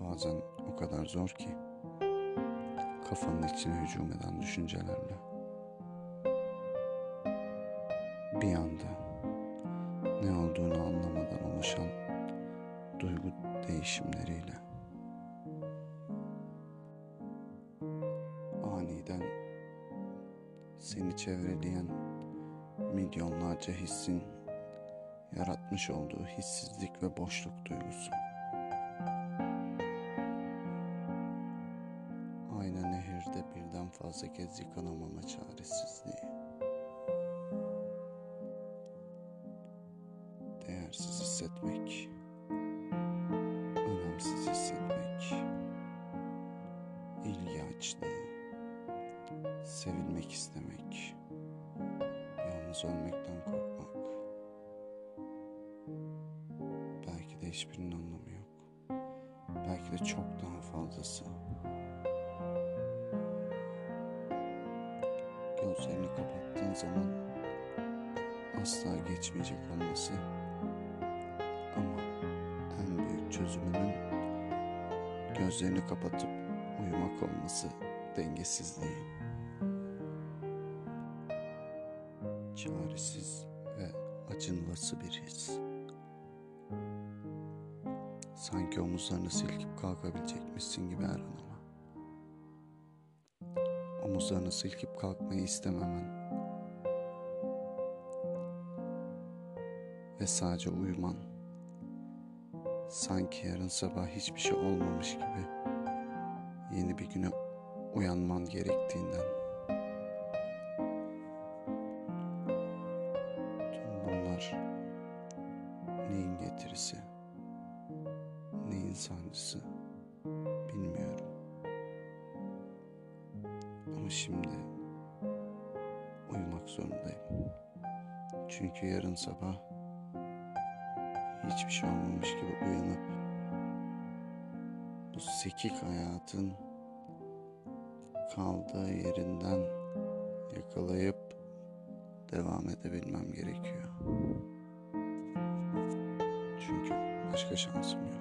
Bazen o kadar zor ki kafanın içine hücum eden düşüncelerle bir anda ne olduğunu anlamadan oluşan duygu değişimleriyle aniden seni çevreleyen milyonlarca hissin yaratmış olduğu hissizlik ve boşluk duygusu. Aynı nehirde birden fazla kez yıkanamama çaresizliği. Değersiz hissetmek. Önemsiz hissetmek. ilgi açlığı. Sevilmek istemek. Yalnız ölmekten korkmak. Belki de hiçbirinin anlamı yok. Belki de çok daha fazlası. Gözlerini kapattığın zaman asla geçmeyecek olması ama en büyük çözümünün gözlerini kapatıp uyumak olması dengesizliği. Çaresiz ve acınası bir his. Sanki omuzlarını silkip kalkabilecekmişsin gibi her an. Omuzlarını silkip kalkmayı istememen. Ve sadece uyuman. Sanki yarın sabah hiçbir şey olmamış gibi yeni bir güne uyanman gerektiğinden. Tüm bunlar neyin getirisi? neyin sancısı Ama şimdi uyumak zorundayım. Çünkü yarın sabah hiçbir şey olmamış gibi uyanıp bu sekik hayatın kaldığı yerinden yakalayıp devam edebilmem gerekiyor. Çünkü başka şansım yok.